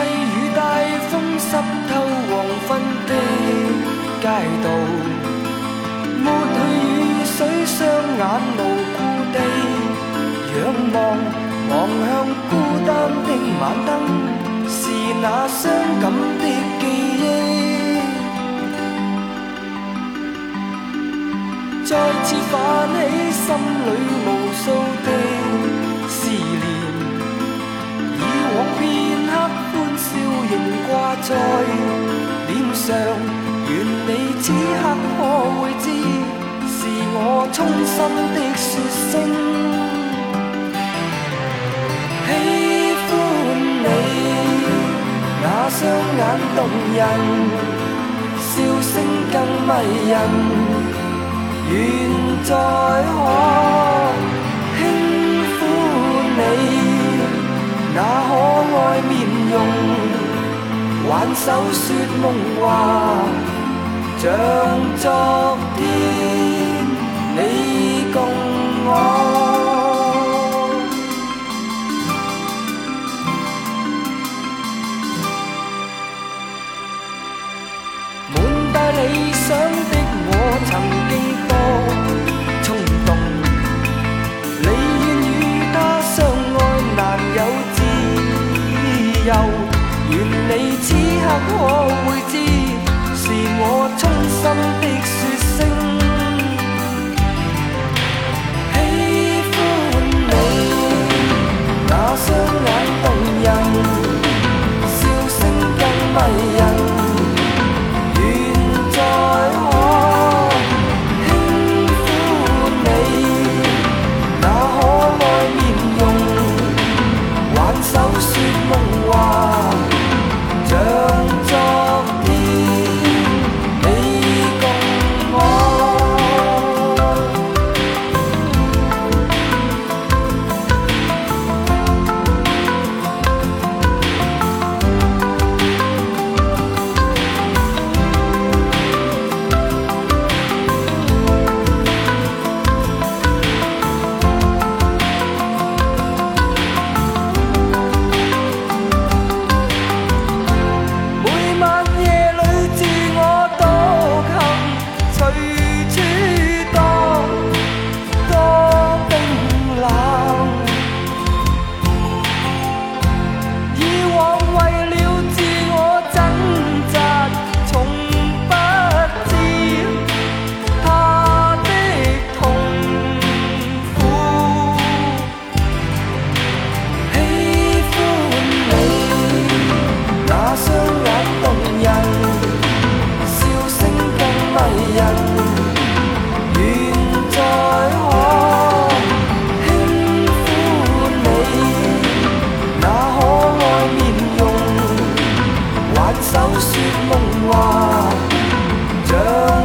细雨大风湿透黄昏的街道，抹去雨水，双眼无故地仰望，望向孤单的晚灯，是那伤感的记忆，再次泛起心里无数的可会知，是我衷心的说声喜欢你。那双眼动人，笑声更迷人，愿再可轻抚你。那可爱面容，挽手说梦话，像昨天你共我。满带理想的我，曾我真